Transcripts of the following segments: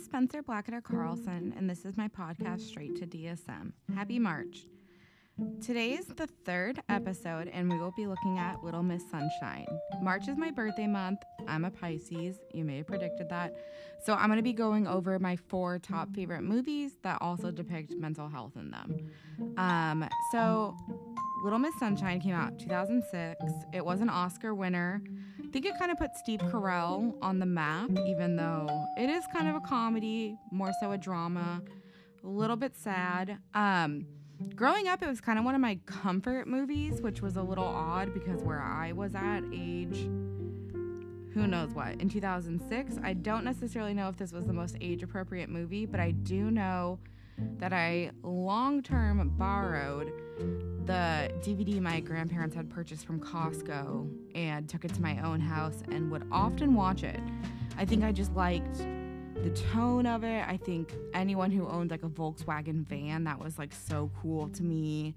Spencer Blackadder Carlson, and this is my podcast, Straight to DSM. Happy March. Today is the third episode, and we will be looking at Little Miss Sunshine. March is my birthday month. I'm a Pisces. You may have predicted that. So, I'm going to be going over my four top favorite movies that also depict mental health in them. Um, so, Little Miss Sunshine came out 2006. It was an Oscar winner. I think it kind of put Steve Carell on the map, even though it is kind of a comedy, more so a drama, a little bit sad. Um, growing up, it was kind of one of my comfort movies, which was a little odd because where I was at age, who knows what, in 2006, I don't necessarily know if this was the most age appropriate movie, but I do know that I long term borrowed the DVD my grandparents had purchased from Costco and took it to my own house and would often watch it. I think I just liked the tone of it. I think anyone who owned like a Volkswagen van, that was like so cool to me.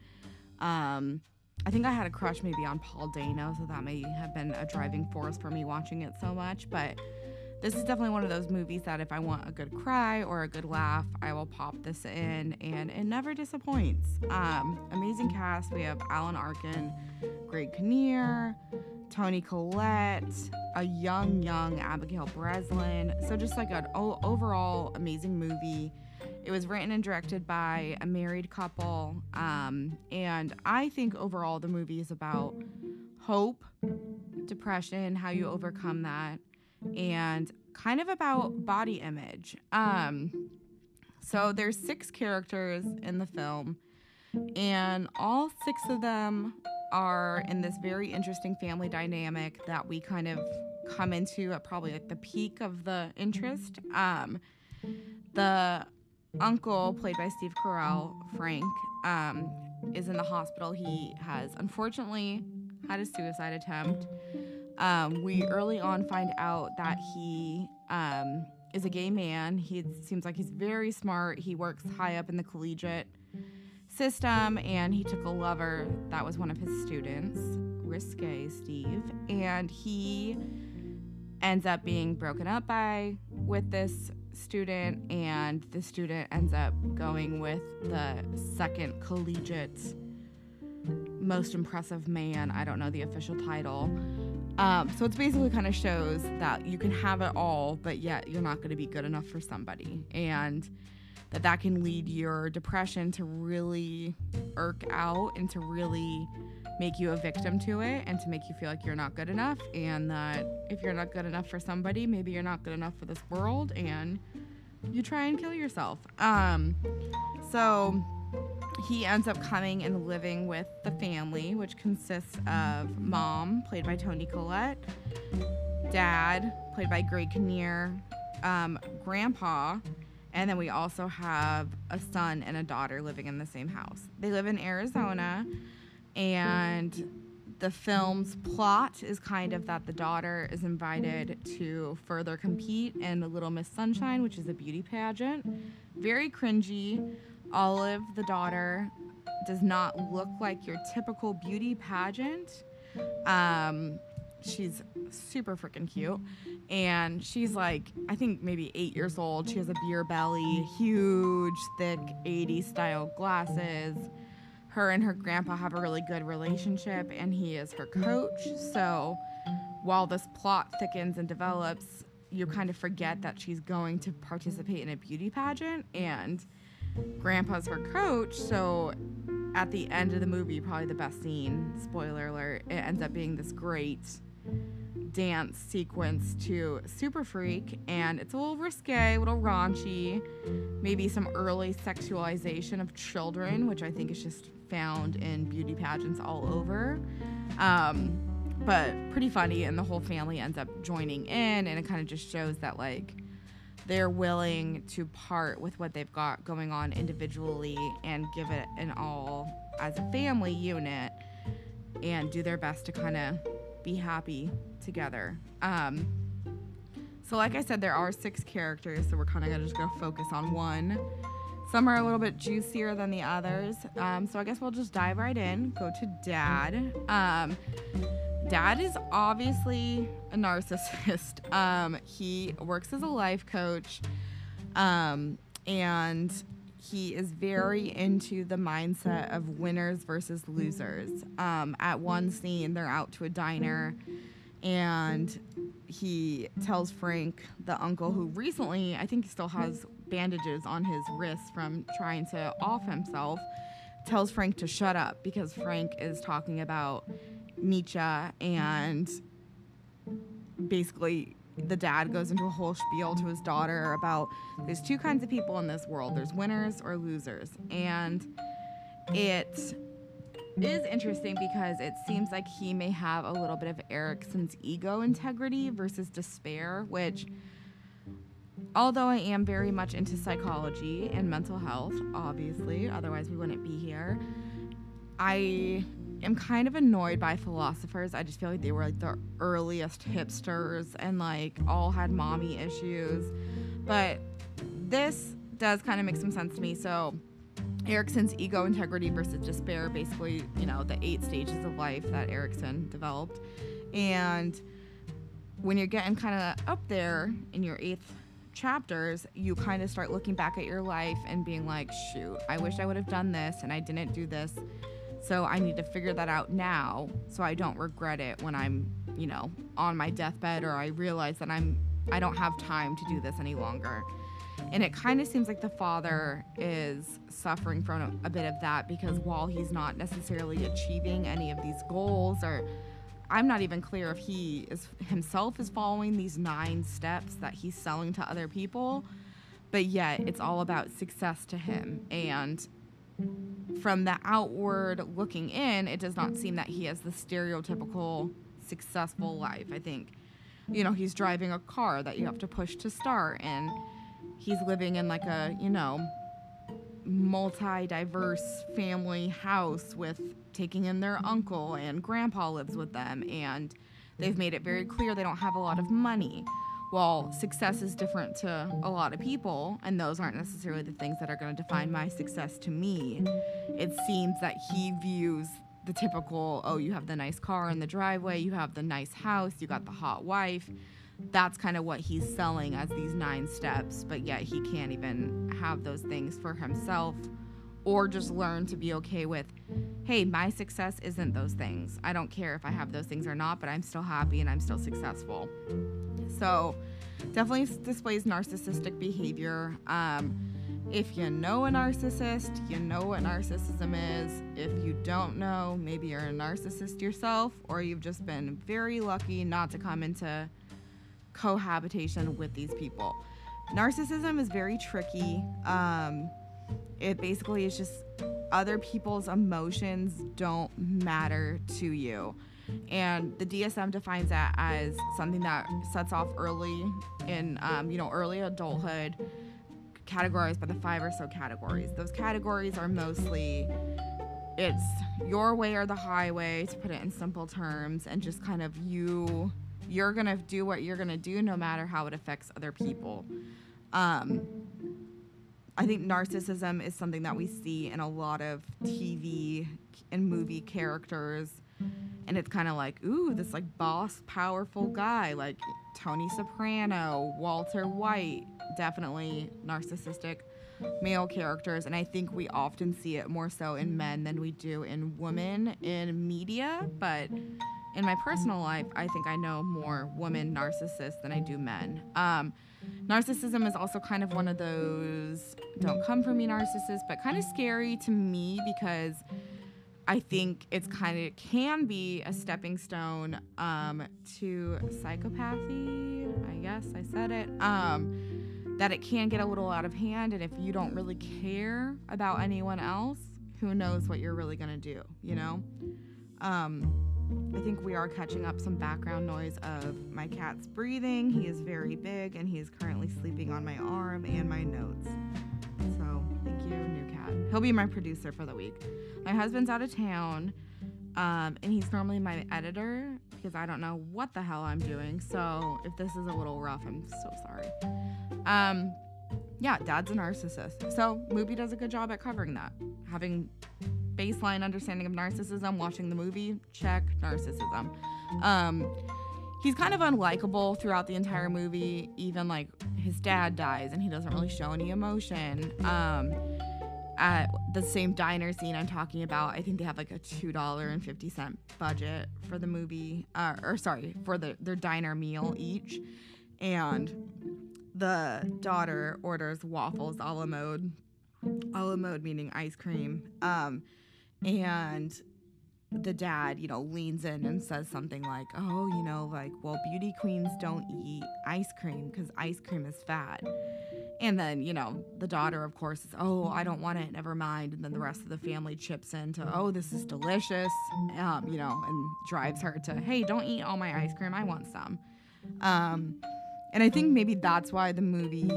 Um, I think I had a crush maybe on Paul Dano, so that may have been a driving force for me watching it so much. But this is definitely one of those movies that if I want a good cry or a good laugh, I will pop this in, and it never disappoints. Um, amazing cast. We have Alan Arkin, Greg Kinnear, Toni Collette, a young, young Abigail Breslin. So just like an overall amazing movie. It was written and directed by a married couple, um, and I think overall the movie is about hope, depression, how you overcome that and kind of about body image. Um, so there's six characters in the film, and all six of them are in this very interesting family dynamic that we kind of come into at probably like the peak of the interest. Um, the uncle, played by Steve Carell, Frank, um, is in the hospital. He has unfortunately had a suicide attempt. Um, we early on find out that he um, is a gay man. He seems like he's very smart. He works high up in the collegiate system, and he took a lover that was one of his students, risque Steve, and he ends up being broken up by with this student, and the student ends up going with the second collegiate most impressive man. I don't know the official title. Um, so it's basically kind of shows that you can have it all, but yet you're not going to be good enough for somebody, and that that can lead your depression to really irk out and to really make you a victim to it and to make you feel like you're not good enough. And that if you're not good enough for somebody maybe you're not good enough for this world and you try and kill yourself. Um, so he ends up coming and living with the family, which consists of mom, played by Toni Collette, dad, played by Greg Kinnear, um, grandpa, and then we also have a son and a daughter living in the same house. They live in Arizona, and the film's plot is kind of that the daughter is invited to further compete in the Little Miss Sunshine, which is a beauty pageant. Very cringy Olive, the daughter, does not look like your typical beauty pageant. Um, she's super freaking cute. And she's like, I think maybe eight years old. She has a beer belly, huge, thick 80s style glasses. Her and her grandpa have a really good relationship, and he is her coach. So while this plot thickens and develops, you kind of forget that she's going to participate in a beauty pageant. And grandpa's her coach. So at the end of the movie, probably the best scene, spoiler alert, it ends up being this great dance sequence to Super Freak, and it's a little risque, a little raunchy, maybe some early sexualization of children, which I think is just found in beauty pageants all over. Um, but pretty funny, and the whole family ends up joining in, and it kind of just shows that, like, they're willing to part with what they've got going on individually and give it an all as a family unit and do their best to kind of be happy together. Um, so, like I said, there are six characters, so we're kind of gonna just go focus on one. Some are a little bit juicier than the others. Um, so I guess we'll just dive right in. Go to Dad. Um, dad is obviously a narcissist. Um, he works as a life coach. Um, and he is very into the mindset of winners versus losers. Um, at one scene, they're out to a diner, and he tells Frank, the uncle who recently, I think he still has bandages on his wrists from trying to off himself, tells Frank to shut up because Frank is talking about Nietzsche and basically the dad goes into a whole spiel to his daughter about there's two kinds of people in this world there's winners or losers. And it is interesting because it seems like he may have a little bit of Erikson's ego integrity versus despair which although I am very much into psychology and mental health obviously otherwise we wouldn't be here I am kind of annoyed by philosophers. I just feel like they were like the earliest hipsters and like all had mommy issues. But this does kind of make some sense to me. So, Erikson's ego integrity versus despair, basically, you know, the eight stages of life that Erikson developed. And when you're getting kind of up there in your eighth chapters, you kind of start looking back at your life and being like, shoot, I wish I would have done this and I didn't do this. So I need to figure that out now so I don't regret it when I'm, you know, on my deathbed or I realize that I'm I don't have time to do this any longer. And it kind of seems like the father is suffering from a, bit of that because while he's not necessarily achieving any of these goals or I'm not even clear if he is himself is following these nine steps that he's selling to other people, but yet it's all about success to him and from the outward looking in, it does not seem that he has the stereotypical successful life. I think, you know, he's driving a car that you have to push to start, and he's living in like a, you know, multi diverse family house with taking in their uncle, and grandpa lives with them, and they've made it very clear they don't have a lot of money while success is different to a lot of people, and those aren't necessarily the things that are going to define my success to me, it seems that he views the typical oh, you have the nice car in the driveway, you have the nice house, you got the hot wife. That's kind of what he's selling as these nine steps, but yet he can't even have those things for himself or just learn to be okay with hey, my success isn't those things. I don't care if I have those things or not, but I'm still happy and I'm still successful. So, definitely displays narcissistic behavior. Um, if you know a narcissist, you know what narcissism is. If you don't know, maybe you're a narcissist yourself, or you've just been very lucky not to come into cohabitation with these people. Narcissism is very tricky. Um, it basically is just other people's emotions don't matter to you. And the DSM defines that as something that sets off early in, um, you know, early adulthood, categorized by the five or so categories. Those categories are mostly it's your way or the highway, to put it in simple terms, and just kind of you, you're gonna do what you're gonna do no matter how it affects other people. Um, I think narcissism is something that we see in a lot of TV and movie characters. And it's kind of like, ooh, this like boss, powerful guy, like Tony Soprano, Walter White, definitely narcissistic male characters. And I think we often see it more so in men than we do in women in media. But in my personal life, I think I know more women narcissists than I do men. Um, narcissism is also kind of one of those don't come for me narcissists, but kind of scary to me because I think it's kind of can be a stepping stone um, to psychopathy. I guess I said it. Um, that it can get a little out of hand, and if you don't really care about anyone else, who knows what you're really gonna do, you know? Um, I think we are catching up some background noise of my cat's breathing. He is very big and he is currently sleeping on my arm and my notes. So thank you, new cat. He'll be my producer for the week. My husband's out of town. Um, and he's normally my editor because I don't know what the hell I'm doing. So if this is a little rough, I'm so sorry. Um, yeah, dad's a narcissist. So movie does a good job at covering that. Having baseline understanding of narcissism, watching the movie, check narcissism. Um, he's kind of unlikable throughout the entire movie. Even like his dad dies and he doesn't really show any emotion. Um, at the same diner scene I'm talking about, I think they have like a two dollar and fifty cent budget for the movie, uh, or sorry, for the their diner meal each, and the daughter orders waffles a la mode, a la mode meaning ice cream, um, and the dad, you know, leans in and says something like, "Oh, you know, like, well, beauty queens don't eat ice cream because ice cream is fat." And then, you know, the daughter, of course, is, "Oh, I don't want it. Never mind." And then the rest of the family chips in to, "Oh, this is delicious," um, you know, and drives her to, "Hey, don't eat all my ice cream. I want some." Um, and I think maybe that's why the movie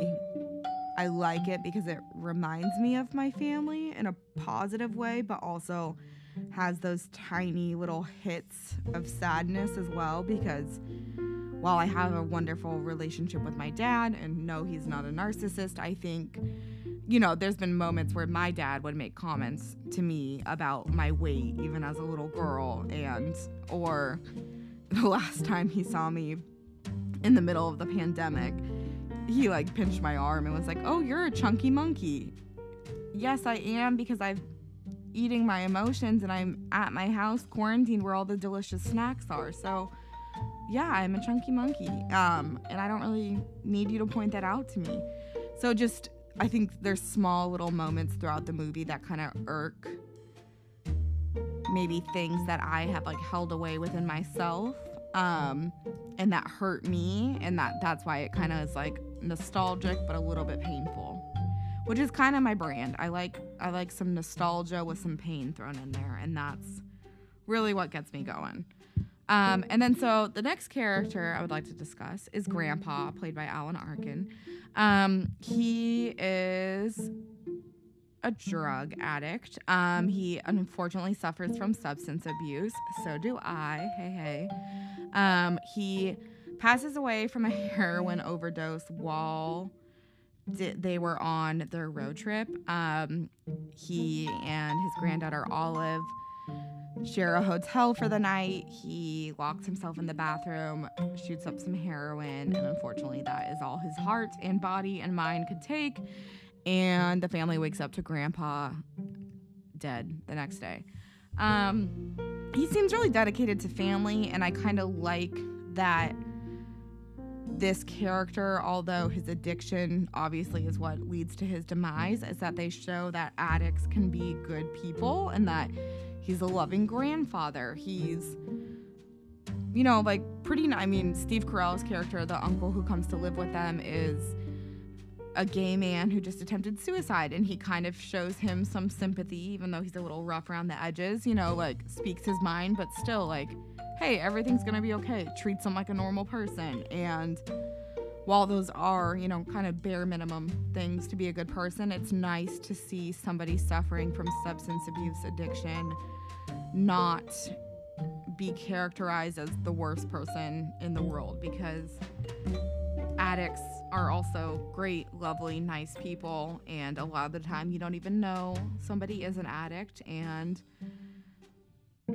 I like mm-hmm. it because it reminds me of my family in a positive way, but also has those tiny little hits of sadness as well because while I have a wonderful relationship with my dad and know he's not a narcissist, I think, you know, there's been moments where my dad would make comments to me about my weight, even as a little girl, and, or the last time he saw me in the middle of the pandemic, he like pinched my arm and was like, Oh, you're a chunky monkey. Yes, I am because I've eating my emotions and I'm at my house quarantined where all the delicious snacks are. So, yeah, I'm a chunky monkey. Um, and I don't really need you to point that out to me. So, just I think there's small little moments throughout the movie that kind of irk maybe things that I have like held away within myself um, and that hurt me and that that's why it kind of is like nostalgic but a little bit painful which is kind of my brand. I like I like some nostalgia with some pain thrown in there, and that's really what gets me going. Um, and then so the next character I would like to discuss is Grandpa, played by Alan Arkin. Um, he is a drug addict. Um, he unfortunately suffers from substance abuse. So do I. Hey, hey. Um, he passes away from a heroin overdose while they were on their road trip. Um, he and his granddaughter Olive share a hotel for the night. He locks himself in the bathroom, shoots up some heroin, and unfortunately, that is all his heart and body and mind could take. And the family wakes up to Grandpa dead the next day. Um, he seems really dedicated to family, and I kind of like that this character, although his addiction obviously is what leads to his demise, is that they show that addicts can be good people and that he's a loving grandfather. He's, you know, like pretty. I mean, Steve Carell's character, the uncle who comes to live with them, is a gay man who just attempted suicide and he kind of shows him some sympathy even though he's a little rough around the edges you know like speaks his mind but still like hey, everything's gonna be okay. Treats him like a normal person. And while those are, you know, kind of bare minimum things to be a good person, it's nice to see somebody suffering from substance abuse addiction not be characterized as the worst person in the world because addicts are also great, lovely, nice people. And a lot of the time, you don't even know somebody is an addict. And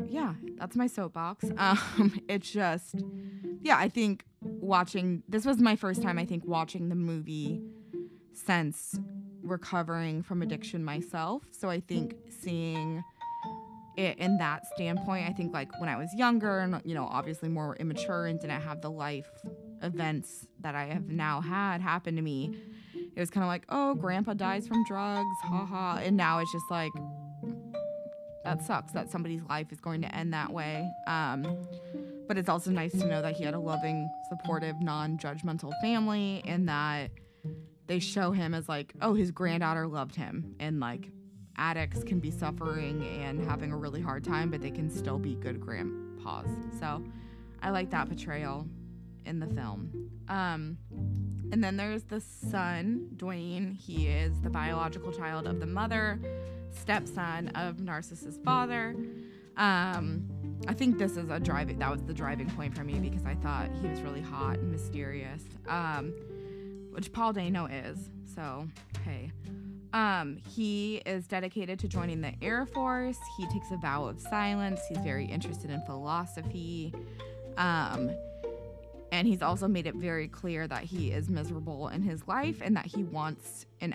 yeah, that's my soapbox. Um, it's just, yeah, I think watching this was my first time, I think, watching the movie since recovering from addiction myself. So I think seeing it in that standpoint, I think like when I was younger and, you know, obviously more immature and didn't have the life events that I have now had happen to me, it was kind of like, oh, grandpa dies from drugs, haha. And now it's just like, that sucks that somebody's life is going to end that way. Um, but it's also nice to know that he had a loving, supportive, non judgmental family and that they show him as like, oh, his granddaughter loved him. And like, addicts can be suffering and having a really hard time, but they can still be good grandpas. So I like that portrayal in the film. Um, and then there's the son, Dwayne. He is the biological child of the mother stepson of narcissist father. Um, I think this is a driving that was the driving point for me because I thought he was really hot and mysterious. Um, which Paul Dano is. So, hey. Um, he is dedicated to joining the Air Force. He takes a vow of silence. He's very interested in philosophy. Um, And he's also made it very clear that he is miserable in his life and that he wants an.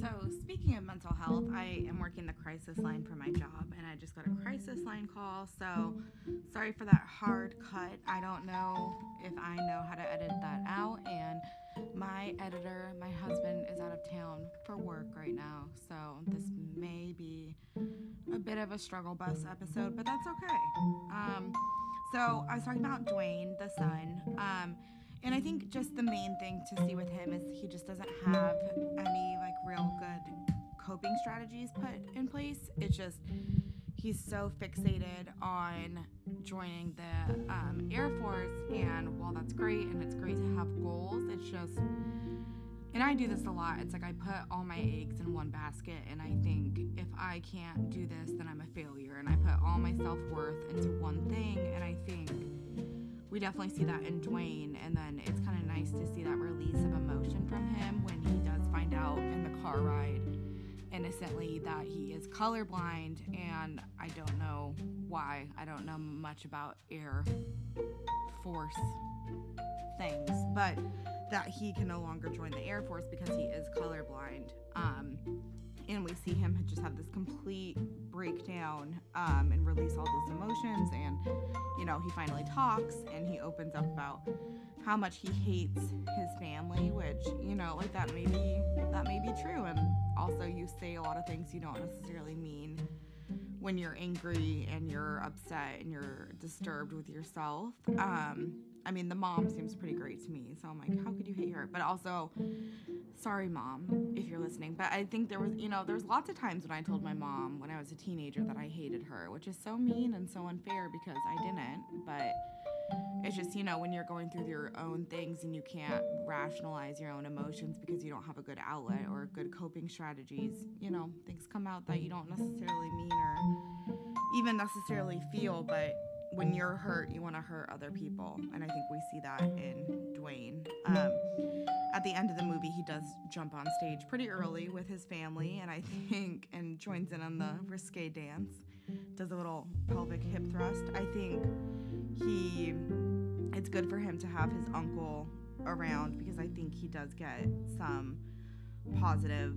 So, speaking of mental health, I am working the crisis line for my job, and I just got a crisis line call. So, sorry for that hard cut. I don't know if I know how to edit that out, and my editor, my husband, is out of town for work right now, so this may be a bit of a struggle bus episode, but that's okay. Um, so I was talking about Dwayne, the son, um, and I think just the main thing to see with him is he just doesn't have any like real good coping strategies put in place. It's just he's so fixated on joining the um, Air Force, and while that's great and it's great to have goals, it's just, and I do this a lot. It's like I put all my eggs in one basket, and I think if I can't do this, then I'm a failure, and I put all my self worth into one thing, and I think we definitely see that in Dwayne, and then it's kind of nice to see that release of emotion from him when he does find out in the car ride innocently that he is colorblind, and I don't know why. I don't know much about Air Force things, but that he can no longer join the Air Force because he is colorblind. Um, and we see him just have this complete breakdown um, and release all these emotions. And, you know, he finally talks and he opens up about how much he hates his family, which, you know, like that may be that may be true. And also you say a lot of things you don't necessarily mean when you're angry and you're upset and you're disturbed with yourself. Um, I mean, the mom seems pretty great to me, so I'm like, how could you hate her? But also, sorry, mom, if you're listening. But I think there was, you know, there was lots of times when I told my mom when I was a teenager that I hated her, which is so mean and so unfair because I didn't. But it's just, you know, when you're going through your own things and you can't rationalize your own emotions because you don't have a good outlet or good coping strategies, you know, things come out that you don't necessarily mean or even necessarily feel, but when you're hurt, you want to hurt other people. And I think we see that in Dwayne. Um, at the end of the movie, he does jump on stage pretty early with his family, and I think, and joins in on the risque dance, does a little pelvic hip thrust. I think he, it's good for him to have his uncle around because I think he does get some positive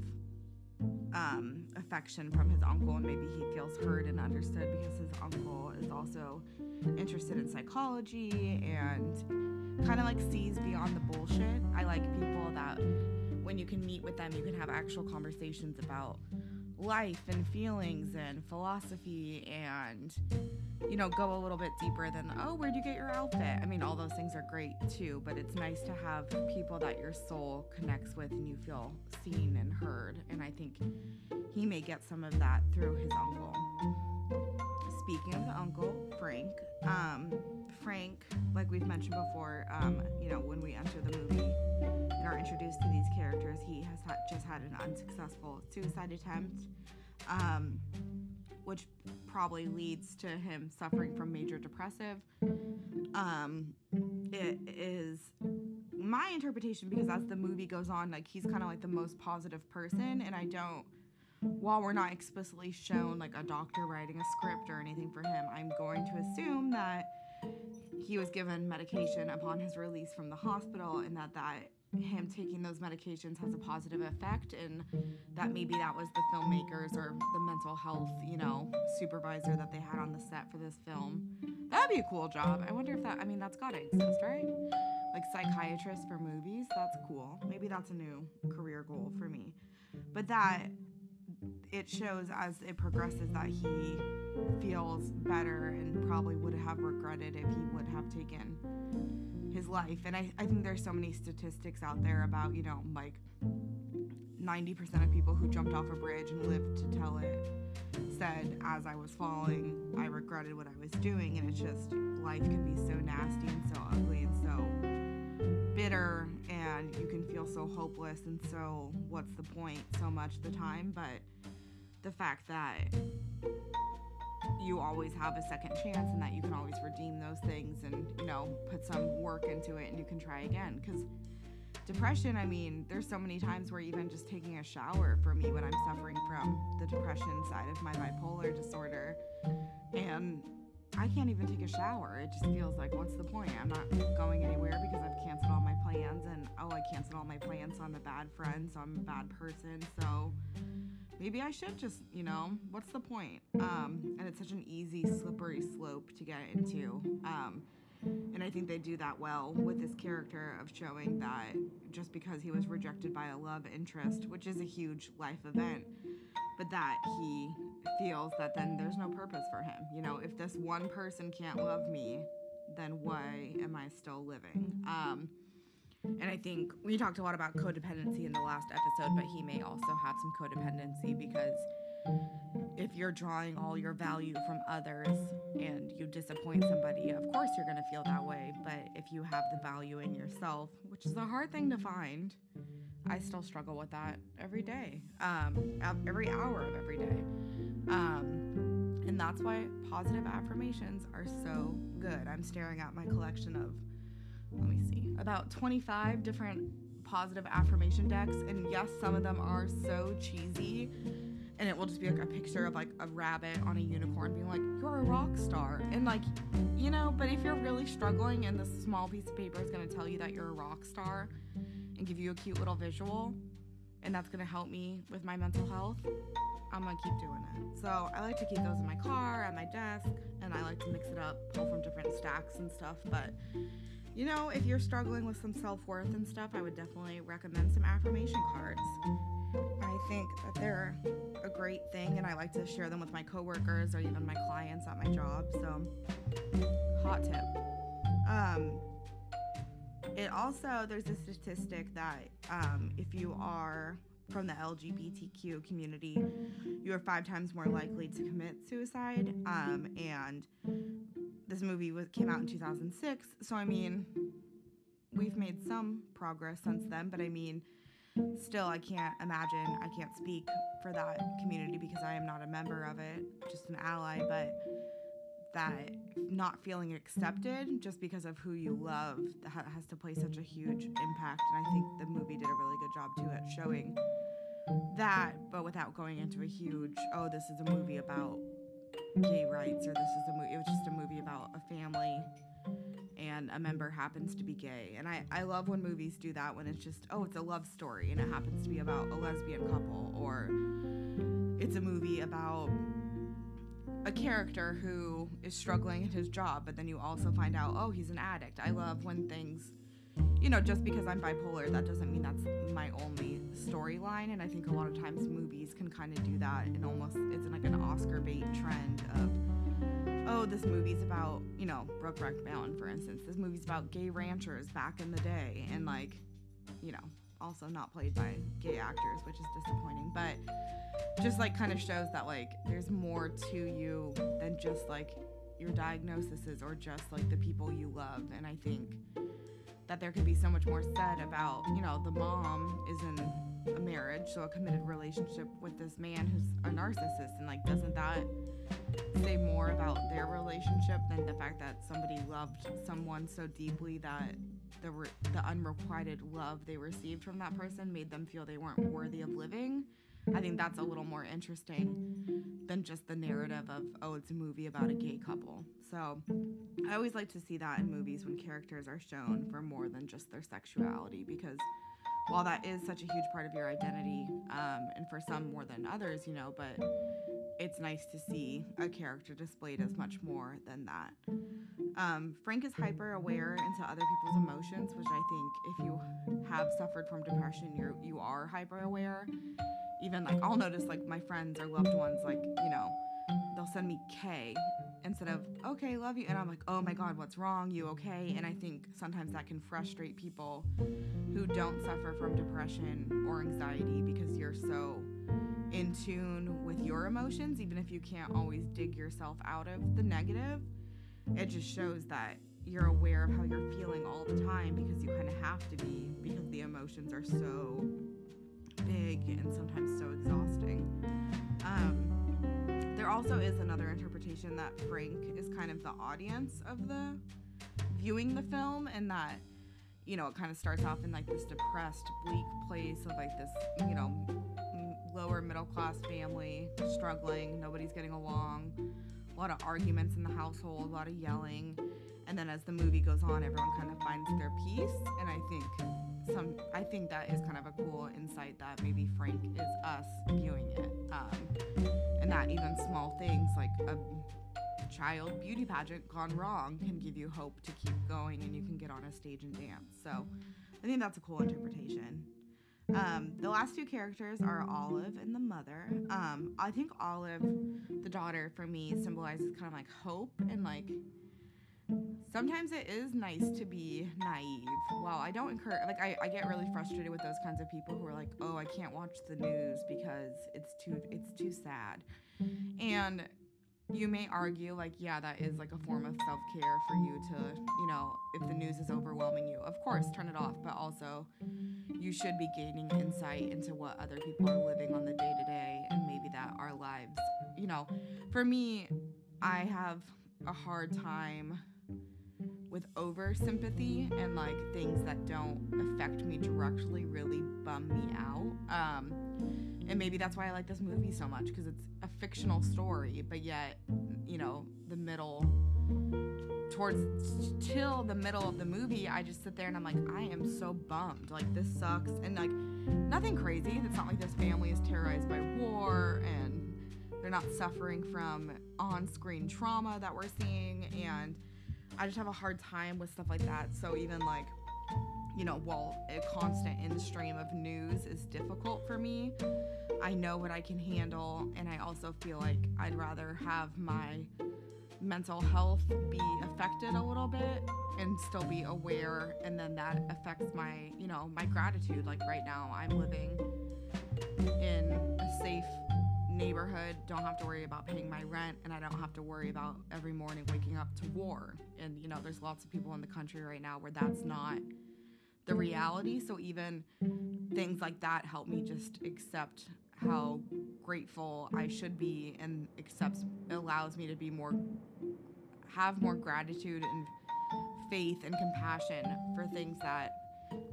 um, affection from his uncle, and maybe he feels heard and understood because his uncle is also interested in psychology and kind of like sees beyond the bullshit. I like people that when you can meet with them, you can have actual conversations about life and feelings and philosophy and you know go a little bit deeper than oh where'd you get your outfit? I mean all those things are great too but it's nice to have people that your soul connects with and you feel seen and heard and i think he may get some of that through his uncle. Speaking of the uncle frank um, frank like we've mentioned before um, you know when we enter the movie are introduced to these characters he has ha- just had an unsuccessful suicide attempt um, which probably leads to him suffering from major depressive. Um, it is my interpretation because as the movie goes on, like he's kind of like the most positive person, and I don't. While we're not explicitly shown like a doctor writing a script or anything for him, I'm going to assume that he was given medication upon his release from the hospital, and that that him taking those medications has a positive effect and that maybe that was the filmmakers or the mental health you know supervisor that they had on the set for this film. That'd be a cool job. I wonder if that i mean that's gotta exist right? Like psychiatrist for movies that's cool. Maybe that's a new career goal for me. But that it shows as it progresses that he feels better and probably would have regretted if he would have taken his life. And I, I think there's so many statistics out there about, you know, like 90% of people who jumped off a bridge and lived to tell it said, as I was falling, I regretted what I was doing. And it's just, life can be so nasty and so ugly and so bitter. And you can feel so hopeless. And so, what's the point so much the time? But the fact that you always have a second chance and that you can always redeem those things and you know put some work into it and you can try again because depression, I mean, there's so many times where even just taking a shower for me when I'm suffering from the depression side of my bipolar disorder, and I can't even take a shower. It just feels like, what's the point? I'm not going anywhere because I've canceled all my plans, and oh, I canceled all my plans, so I'm a bad friend, so I'm a bad person, so maybe I should just, you know, what's the point? Um, and it's such an easy, slippery slope to get into. Um, and I think they do that well with this character of showing that just because he was rejected by a love interest, which is a huge life event, but that he feels that then there's no purpose for him. You know, if this one person can't love me, then why am I still living? Um, and I think we talked a lot about codependency in the last episode, but he may also have some codependency because if you're drawing all your value from others and you disappoint somebody, of course you're going to feel that way. But if you have the value in yourself, which is a hard thing to find, I still struggle with that every day, um, every hour of every day. Um, and that's why positive affirmations are so good. I'm staring at my collection of, let me see, about 25 different positive affirmation decks. And yes, some of them are so cheesy and it will just be like a picture of like a rabbit on a unicorn being like you're a rock star and like you know but if you're really struggling and this small piece of paper is going to tell you that you're a rock star and give you a cute little visual and that's going to help me with my mental health i'm to keep doing it so i like to keep those in my car at my desk and i like to mix it up pull from different stacks and stuff but you know if you're struggling with some self-worth and stuff i would definitely recommend some affirmation cards I think that they're a great thing, and I like to share them with my coworkers or even my clients at my job. So, hot tip. Um, it also there's a statistic that um, if you are from the LGBTQ community, you are five times more likely to commit suicide. Um, and this movie was, came out in 2006, so I mean, we've made some progress since then. But I mean still I can't imagine, I can't speak for that community because I am not a member of it, just an ally, but that not feeling accepted just because of who you love has to play such a huge impact. And I think the movie did a really good job too at showing that, but without going into a huge, oh, this is a movie about gay rights or this is a movie, it was just a movie about a family and a member happens to be gay. And I, I love when movies do that when it's just, oh, it's a love story and it happens to be about a lesbian couple, or it's a movie about a character who is struggling at his job, but then you also find out, oh, he's an addict. I love when things, you know, just because I'm bipolar, that doesn't mean that's my only storyline. And I think a lot of times movies can kind of do that and almost, it's like an Oscar this movie's about, you know, Brokeback Mountain, for instance. This movie's about gay ranchers back in the day, and like, you know, also not played by gay actors, which is disappointing. But just like kind of shows that like there's more to you than just like your diagnoses or just like the people you love. And I think that there could be so much more said about, you know, the mom is in a marriage, so a committed relationship with this man who's a narcissist, and like, doesn't that say more about their relationship than the fact that somebody loved someone so deeply that the re- the unrequited love they received from that person made them feel they weren't worthy of living. I think that's a little more interesting than just the narrative of oh it's a movie about a gay couple. So I always like to see that in movies when characters are shown for more than just their sexuality because while that is such a huge part of your identity um, and for some more than others, you know, but it's nice to see a character displayed as much more than that. Um, Frank is hyper aware into other people's emotions, which I think if you have suffered from depression, you're you are hyper aware. Even like I'll notice like my friends or loved ones, like you know, they'll send me K instead of okay, love you, and I'm like, oh my god, what's wrong? You okay? And I think sometimes that can frustrate people who don't suffer from depression or anxiety because you're so in tune with your emotions, even if you can't always dig yourself out of the negative. It just shows that you're aware of how you're feeling all the time because you kind of have to be because the emotions are so big and sometimes so exhausting. Um, there also is another interpretation that Frank is kind of the audience of the viewing the film and that you know, it kind of starts off in like this depressed, bleak place of like this, you know, lower middle class family struggling, nobody's getting along, a lot of arguments in the household, a lot of yelling. And then as the movie goes on, everyone kind of finds their peace. And I think some, I think that is kind of a cool insight that maybe Frank is us viewing it. Um, that even small things like a child beauty pageant gone wrong can give you hope to keep going and you can get on a stage and dance. So I think that's a cool interpretation. Um, the last two characters are Olive and the mother. Um, I think Olive, the daughter, for me symbolizes kind of like hope and like sometimes it is nice to be naive. Well, I don't encourage like I, I get really frustrated with those kinds of people who are like, oh, I can't watch the news because it's too it's too sad. And you may argue like yeah that is like a form of self-care for you to you know if the news is overwhelming you of course turn it off. But also you should be gaining insight into what other people are living on the day to day and maybe that our lives you know. For me i have a hard time with over sympathy and like things that don't affect me directly really bum me out um and maybe that's why I like this movie so much because it's a fictional story, but yet, you know, the middle towards till the middle of the movie, I just sit there and I'm like, I am so bummed. Like this sucks, and like nothing crazy. It's not like this family is terrorized by war and they're not suffering from on-screen trauma that we're seeing, and I just have a hard time with stuff like that. So even like you know, while a constant in stream of news is difficult for me, I know what I can handle, and I also feel like I'd rather have my mental health be affected a little bit and still be aware. And then that affects my you know my gratitude. Like right now i'm living in a safe neighborhood don't have to worry about paying my rent and i don't have to worry about every morning waking up to war and you know there's lots of people in the country right now where that's not the reality. So even things like that help me just accept how grateful I should be and accepts allows me to be more have more gratitude and faith and compassion for things that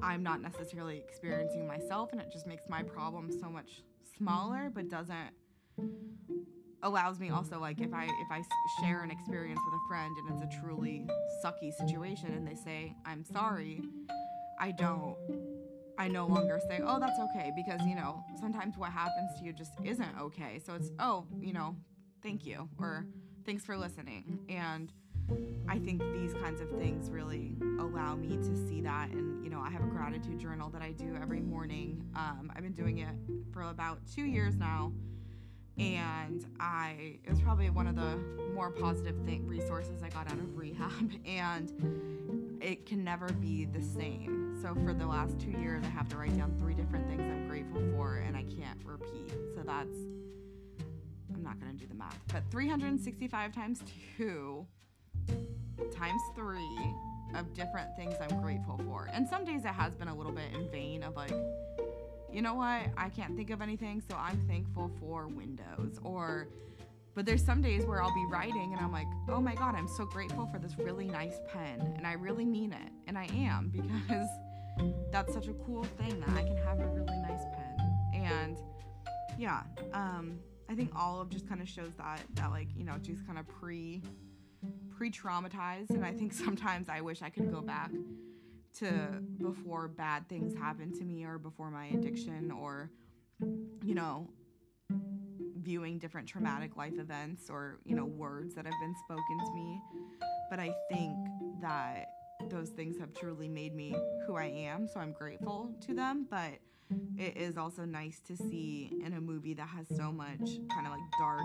I'm not necessarily experiencing myself and it just makes my problem so much smaller but doesn't allows me also like if I if I share an experience with a friend and it's a truly sucky situation and they say I'm sorry I don't I no longer say, "Oh, that's okay," because you know, sometimes what happens to you just isn't okay. So it's, "Oh, you know, thank you," or "Thanks for listening." And I think these kinds of things really allow me to see that. And you know, I have a gratitude journal that I do every morning. Um, I've been doing it for about two years now, and I it was probably one of the more positive thing, resources I got out of rehab, and it can never be the same. So for the last two years, I have to write down three different things I'm grateful for, and I can't repeat. So that's I'm not gonna do the math, but 365 times two times three of different things I'm grateful for. And some days it has been a little bit in vain of like, you know what, I can't think of anything, so I'm thankful for windows or but there's some days where I'll be writing and I'm like, oh my God, I'm so grateful for this really nice pen. And I really mean it. And I am because that's such a cool thing that I can have a really nice pen. And yeah, um, I think Olive just kind of shows that, that like, you know, she's kind of pre, pre-traumatized. And I think sometimes I wish I could go back to before bad things happened to me or before my addiction or, you know, viewing different traumatic life events or, you know, words that have been spoken to me. But I think that those things have truly made me who I am, so I'm grateful to them. But it is also nice to see in a movie that has so much kind of like dark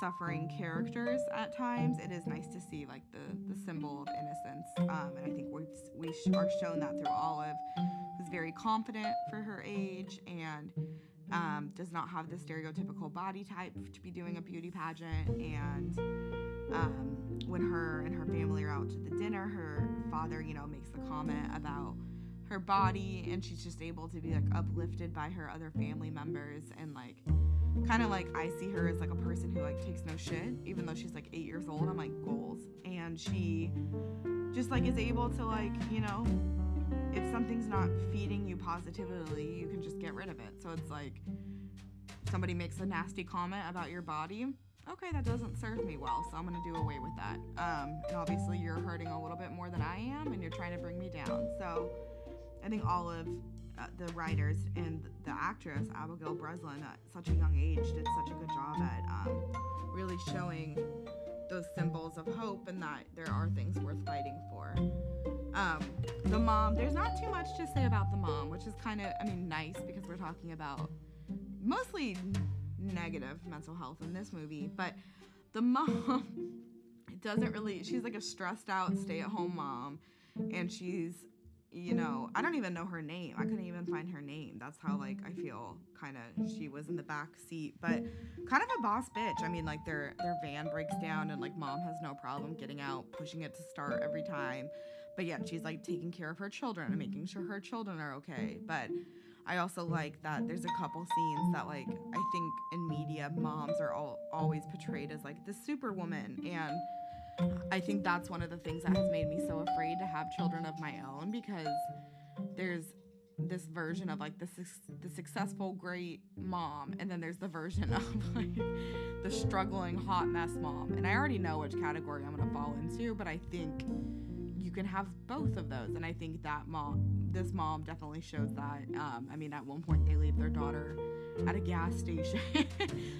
suffering characters at times it is nice to see like the the symbol of innocence um, and i think we we are shown that through olive who's very confident for her age and um, does not have the stereotypical body type to be doing a beauty pageant. And um, when her and her family are out to the dinner, her father, you know, makes the comment about her body, and she's just able to be like uplifted by her other family members and like kind of like I see her as like a person who like takes no shit, even though she's like eight years old. I'm like goals, and she just like is able to like you know if something's not feeding you positively, you can just get rid of it. So it's like somebody makes a nasty comment about your body. Okay, that doesn't serve me well, so I'm gonna do away with that. Um, and obviously, you're hurting a little bit more than I am, and you're trying to bring me down. So, I think uh, the writers and the actress Abigail Breslin at such a young age did such a good job at um, really showing those symbols of hope and that there are things worth fighting for. Um, the mom, there's not too much to say about the mom, which is kind of, I mean, nice because we're talking about mostly negative mental health in this movie, but the mom doesn't really, she's like a stressed out stay at home mom, and she's you know, I don't mm. even know her name. I couldn't even find her name. That's how like I feel kind of she was in the back seat, but kind of a boss bitch. I mean, like their their van breaks down and like mom has no problem getting out, pushing it to start every time. But yet she's like taking care of her children and making sure her children are okay. But I also like that there's a couple scenes that like I think in media moms are all always portrayed as like the superwoman and I think that's one of the things that has made me so afraid to have children of my own because there's this version of like the the successful great mom and then there's the version of like the struggling hot mess mom. And I already know which category I'm going to fall into but I think you can have both of those. And I think that mom this mom definitely shows that um, I mean at one point they leave their daughter at a gas station.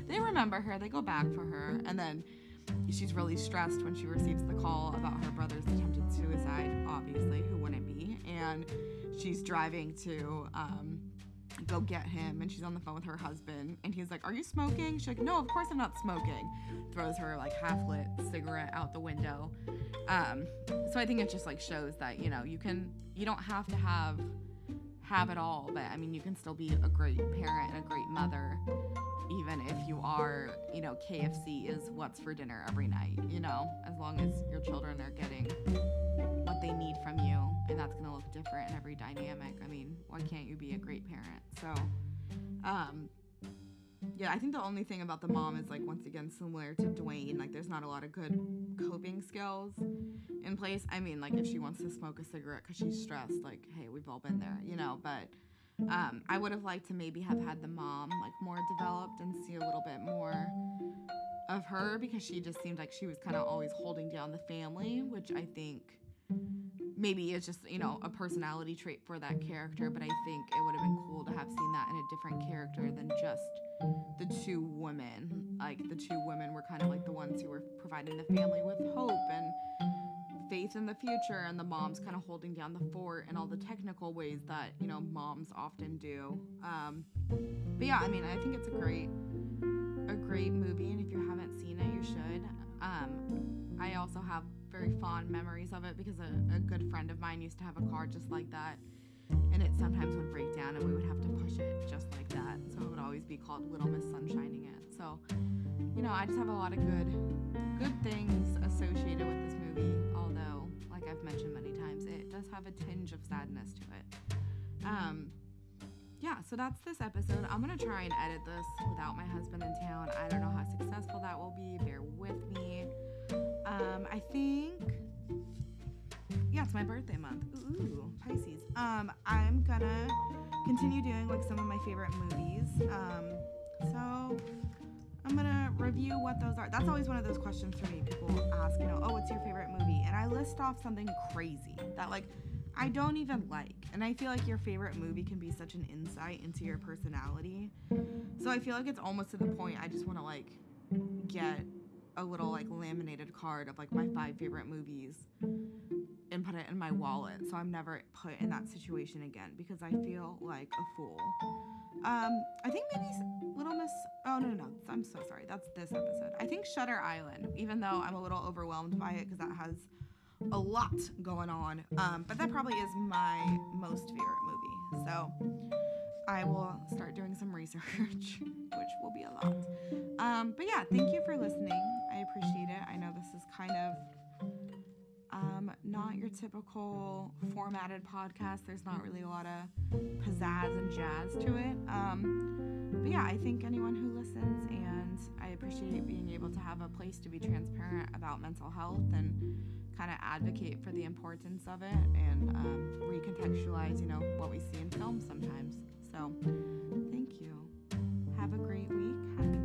They remember her they go back for her and then she's really stressed when she receives the call about her brother's attempted suicide, obviously, who wouldn't be? And she's driving to um, go get him, and she's on the phone with her husband, and he's like, Are you smoking? She's like, No, of course I'm not smoking. Throws her like half lit cigarette out the window. Um, so I think it just like shows that, you know, you can, you don't have to have have it all, but I mean, you can still be a great parent and a great mother even if you are, you know, KFC is what's for dinner every night, you know, as long as your children are getting what they need from you, and that's going to look different in every dynamic. I mean, why can't you be a great parent? So, um, yeah, I think the only thing about the mom is like once again similar to Dwayne, like there's not a lot of good coping skills in place. I mean, like if she wants to smoke a cigarette because she's stressed, like hey, we've all been there, you know, but um, I would have liked to maybe have had the mom like more developed and see a little bit more of her because she just seemed like she was kind of always holding down the family, which I think maybe it's just you know a personality trait for that character. But I think it would have been cool to have seen that in a different character than just the two women. Like the two women were kind of like the ones who were providing the family with hope and faith in the future and the mom's kind of holding down the fort and all the technical ways that you know moms often do um, but yeah i mean i think it's a great a great movie and if you haven't seen it you should um, i also have very fond memories of it because a, a good friend of mine used to have a car just like that and it sometimes would break down and we would have to push it just like that so it would always be called little miss sunshining it so you know i just have a lot of good good things associated with this movie Although like I've mentioned many times, it does have a tinge of sadness to it. Um, yeah, so that's this episode. I'm gonna try and edit this without my husband in town. I don't know how successful that will be. Bear with me. Um, I think, yeah, it's my birthday month. Ooh, Pisces. Um, I'm gonna continue doing like some of my favorite movies. Um, so I'm gonna review what those are. That's always one of those questions for me. People ask, you know, oh, what's your favorite movie? And I list off something crazy that like I don't even like. And I feel like your favorite movie can be such an insight into your personality. So I feel like it's almost to the point I just want to like get a little like laminated card of like my five favorite movies and put it in my wallet so I'm never put in that situation again because I feel like a fool. Um, I think maybe Little Miss. Oh no, no, no! I'm so sorry. That's this episode. I think Shutter Island. Even though I'm a little overwhelmed by it because that has a lot going on. Um, but that probably is my most favorite movie. So I will start doing some research, which will be a lot. Um, but yeah, thank you for listening. I appreciate it. I know this is kind of um, not your typical formatted podcast. There's not really a lot of pizzazz and jazz to it. Um, but yeah, I think anyone who listens, and I appreciate being able to have a place to be transparent about mental health and kind of advocate for the importance of it and um, recontextualize, you know, what we see in film sometimes. So, thank you. Have a great week. Happy